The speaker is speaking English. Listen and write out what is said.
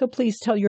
So please tell your